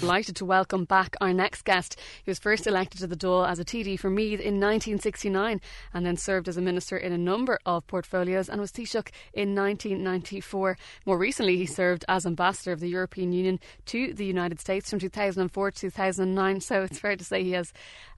Delighted to welcome back our next guest. He was first elected to the Dáil as a TD for Meath in 1969 and then served as a minister in a number of portfolios and was Taoiseach in 1994. More recently, he served as ambassador of the European Union to the United States from 2004 to 2009. So it's fair to say he has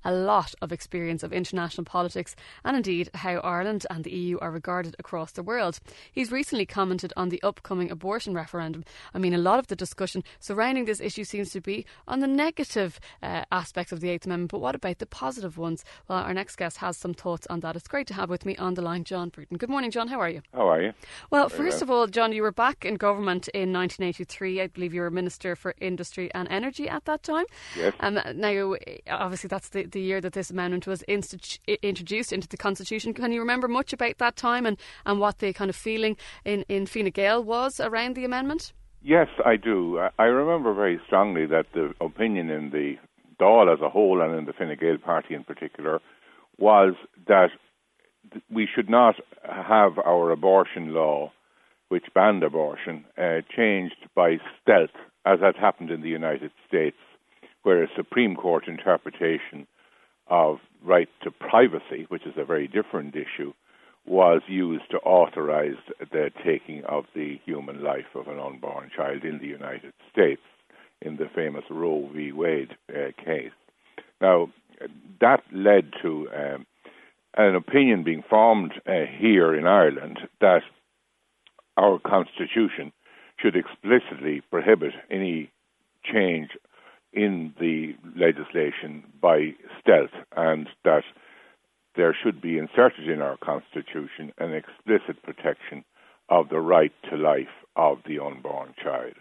a lot of experience of international politics and indeed how Ireland and the EU are regarded across the world. He's recently commented on the upcoming abortion referendum. I mean, a lot of the discussion surrounding this issue seems to be on the negative uh, aspects of the Eighth Amendment, but what about the positive ones? Well, our next guest has some thoughts on that. It's great to have with me on the line John Bruton. Good morning, John. How are you? How are you? Well, Very first well. of all, John, you were back in government in 1983. I believe you were Minister for Industry and Energy at that time. Yes. Um, now, obviously, that's the, the year that this amendment was institu- introduced into the Constitution. Can you remember much about that time and, and what the kind of feeling in, in Fine Gael was around the amendment? Yes, I do. I remember very strongly that the opinion in the Dáil as a whole and in the Fine Gael party in particular was that we should not have our abortion law, which banned abortion, uh, changed by stealth, as had happened in the United States, where a Supreme Court interpretation of right to privacy, which is a very different issue, was used to authorize the taking of the human life of an unborn child in the United States in the famous Roe v. Wade uh, case. Now, that led to um, an opinion being formed uh, here in Ireland that our constitution should explicitly prohibit any change in the legislation by stealth, and that there should be inserted in our constitution an explicit protection of the right to life of the unborn child.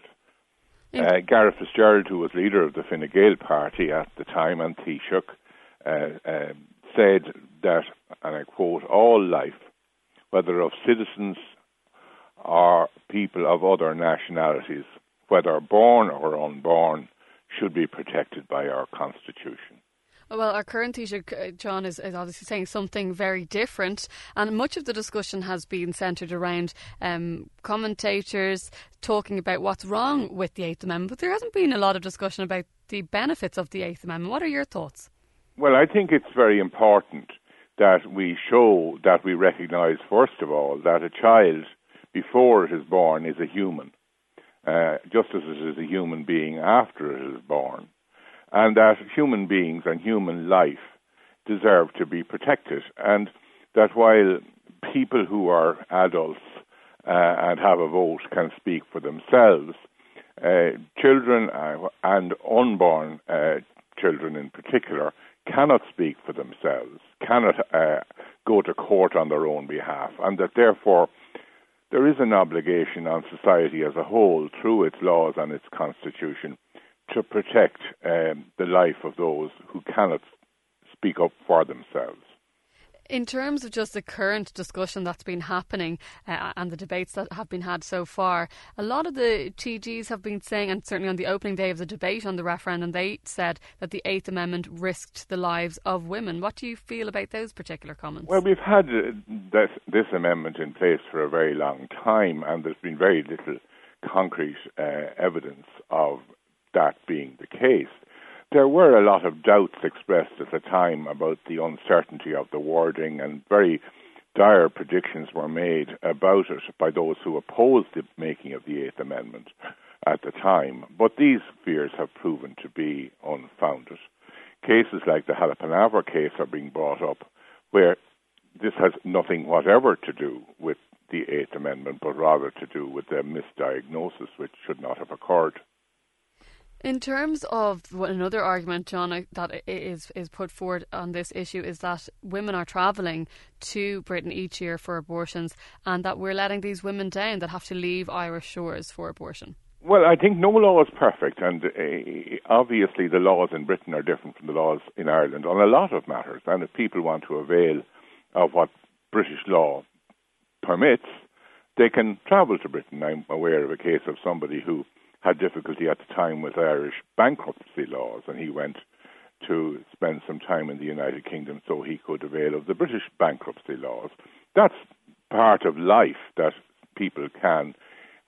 Uh, Garret FitzGerald, who was leader of the Fine Gael party at the time, and Taoiseach, uh, uh, said that, and I quote, all life, whether of citizens or people of other nationalities, whether born or unborn, should be protected by our Constitution. Well, our current uh, John, is, is, obviously saying something very different, and much of the discussion has been centred around um, commentators talking about what's wrong with the Eighth Amendment, but there hasn't been a lot of discussion about the benefits of the Eighth Amendment. What are your thoughts? Well, I think it's very important that we show that we recognise, first of all, that a child, before it is born, is a human uh, just as it is a human being after it is born, and that human beings and human life deserve to be protected, and that while people who are adults uh, and have a vote can speak for themselves, uh, children uh, and unborn uh, children in particular cannot speak for themselves, cannot uh, go to court on their own behalf, and that therefore there is an obligation on society as a whole, through its laws and its constitution, to protect um, the life of those who cannot speak up for themselves. In terms of just the current discussion that's been happening uh, and the debates that have been had so far, a lot of the TDs have been saying, and certainly on the opening day of the debate on the referendum, they said that the Eighth Amendment risked the lives of women. What do you feel about those particular comments? Well, we've had uh, this, this amendment in place for a very long time, and there's been very little concrete uh, evidence of that being the case there were a lot of doubts expressed at the time about the uncertainty of the wording, and very dire predictions were made about it by those who opposed the making of the Eighth Amendment at the time. But these fears have proven to be unfounded. Cases like the Halappanavar case are being brought up, where this has nothing whatever to do with the Eighth Amendment, but rather to do with a misdiagnosis which should not have occurred. In terms of another argument, John, that is is put forward on this issue is that women are travelling to Britain each year for abortions, and that we're letting these women down that have to leave Irish shores for abortion. Well, I think no law is perfect, and uh, obviously the laws in Britain are different from the laws in Ireland on a lot of matters. And if people want to avail of what British law permits, they can travel to Britain. I'm aware of a case of somebody who had difficulty at the time with Irish bankruptcy laws, and he went to spend some time in the United Kingdom so he could avail of the British bankruptcy laws. That's part of life that people can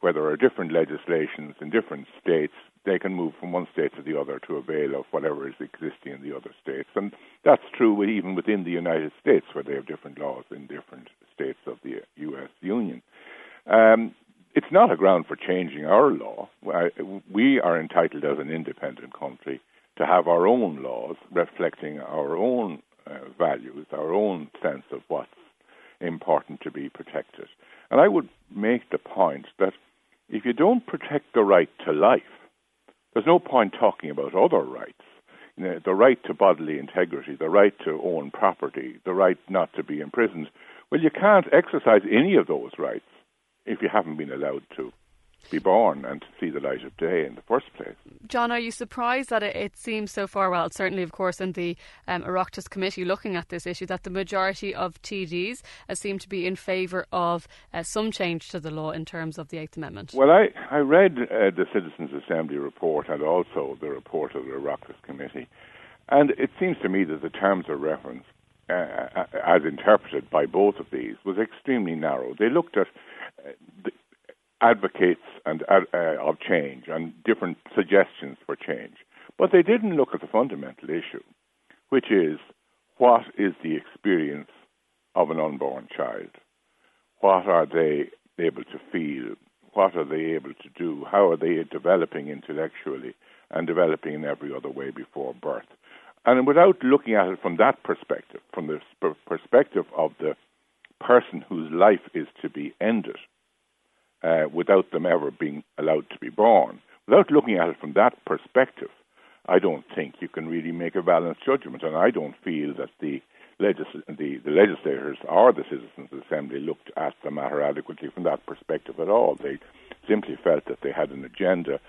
where there are different legislations in different states, they can move from one state to the other to avail of whatever is existing in the other states. And that's true even within the United States, where they have different laws in different states of the U.S. Union. Um, it's not a ground for changing our law. We are entitled as an independent country to have our own laws reflecting our own uh, values, our own sense of what's important to be protected. And I would make the point that if you don't protect the right to life, there's no point talking about other rights. You know, the right to bodily integrity, the right to own property, the right not to be imprisoned. Well, you can't exercise any of those rights if you haven't been allowed to be born and to see the light of day in the first place. John, are you surprised that it, it seems so far, well, certainly, of course, in the um, Oireachtas committee looking at this issue, that the majority of TDs uh, seem to be in favour of uh, some change to the law in terms of the Eighth Amendment? Well, I, I read uh, the Citizens' Assembly report and also the report of the Oireachtas committee, and it seems to me that the terms of reference, uh, uh, as interpreted by both of these, was extremely narrow. They looked at uh, advocates and uh, of change and different suggestions for change. But they didn't look at the fundamental issue, which is what is the experience of an unborn child? What are they able to feel? What are they able to do? How are they developing intellectually and developing in every other way before birth? And without looking at it from that perspective, from the perspective of the person whose life is to be ended, uh, without them ever being allowed to be born. Without looking at it from that perspective, I don't think you can really make a balanced judgment, and I don't feel that the, legis- the, the legislators or the Citizens' Assembly looked at the matter adequately from that perspective at all. They simply felt that they had an agenda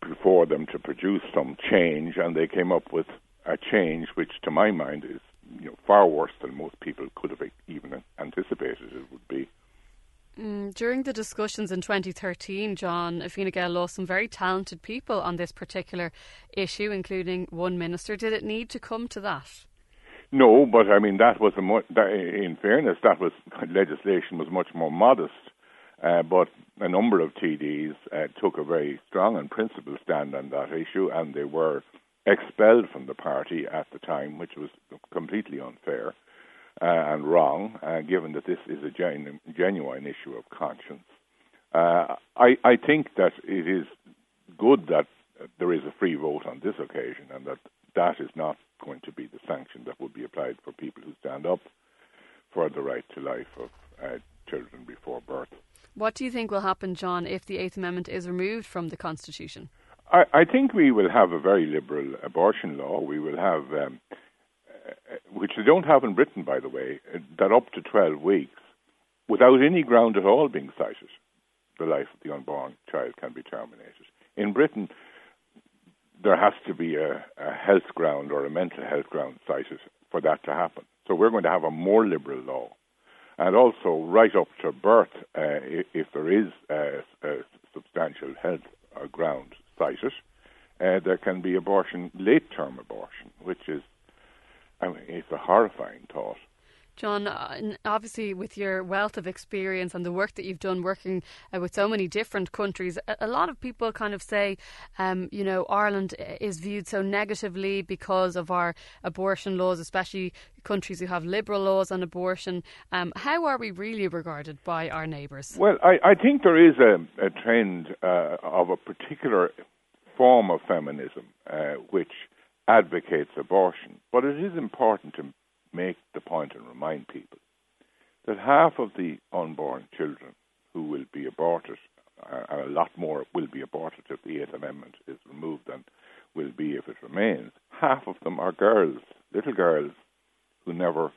before them to produce some change, and they came up with a change which, to my mind, is you know, far worse than most people could have even anticipated it would be. Mm, during the discussions in 2013, John, Fine Gael lost some very talented people on this particular issue, including one minister. Did it need to come to that? No, but I mean that was a that, in fairness, that was legislation was much more modest. Uh, but a number of TDs uh, took a very strong and principled stand on that issue, and they were expelled from the party at the time, which was completely unfair uh, and wrong, uh, given that this is a genu- genuine issue of conscience. Uh, I, I think that it is good that there is a free vote on this occasion, and that that is not going to be the sanction that will be applied for people who stand up for the right to life of uh, children before birth. What do you think will happen, John, if the Eighth Amendment is removed from the Constitution? I, I think we will have a very liberal abortion law. We will have um, uh, which they don't have in Britain, by the way, uh, that up to 12 weeks, without any ground at all being cited, the life of the unborn child can be terminated. In Britain, there has to be a, a health ground or a mental health ground cited for that to happen. So we're going to have a more liberal law. And also, right up to birth, uh, if there is a, a substantial health uh, ground cited, uh, there can be abortion, late term abortion, which is I mean, it's a horrifying thought. John, uh, obviously, with your wealth of experience and the work that you've done working uh, with so many different countries, a, lot of people kind of say, um, you know, Ireland is viewed so negatively because of our abortion laws, especially countries who have liberal laws on abortion. Um, how are we really regarded by our neighbours? Well, I, I, think there is a, a trend uh, of a particular form of feminism uh, which advocates abortion. But it is important to make the point and remind people that half of the unborn children who will be aborted, and a lot more will be aborted if the Eighth Amendment is removed than will be if it remains, half of them are girls, little girls, who never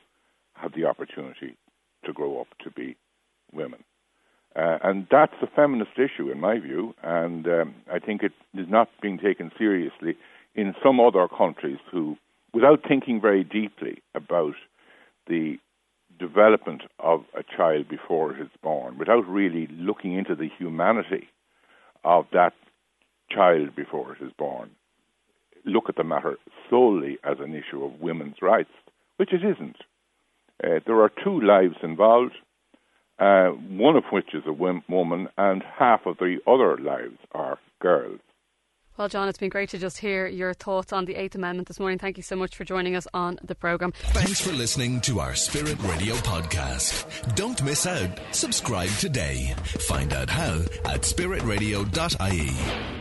have the opportunity to grow up to be women. Uh, and that's a feminist issue, in my view, and um, I think it is not being taken seriously in some other countries who, without thinking very deeply about the development of a child before it is born, without really looking into the humanity of that child before it is born, look at the matter solely as an issue of women's rights, which it isn't. Uh, there are two lives involved, uh, one of which is a woman, and half of the other lives are girls. Well, John, it's been great to just hear your thoughts on the Eighth Amendment this morning. Thank you so much for joining us on the programme. Thanks for listening to our Spirit Radio podcast. Don't miss out. Subscribe today. Find out how at spiritradio.ie.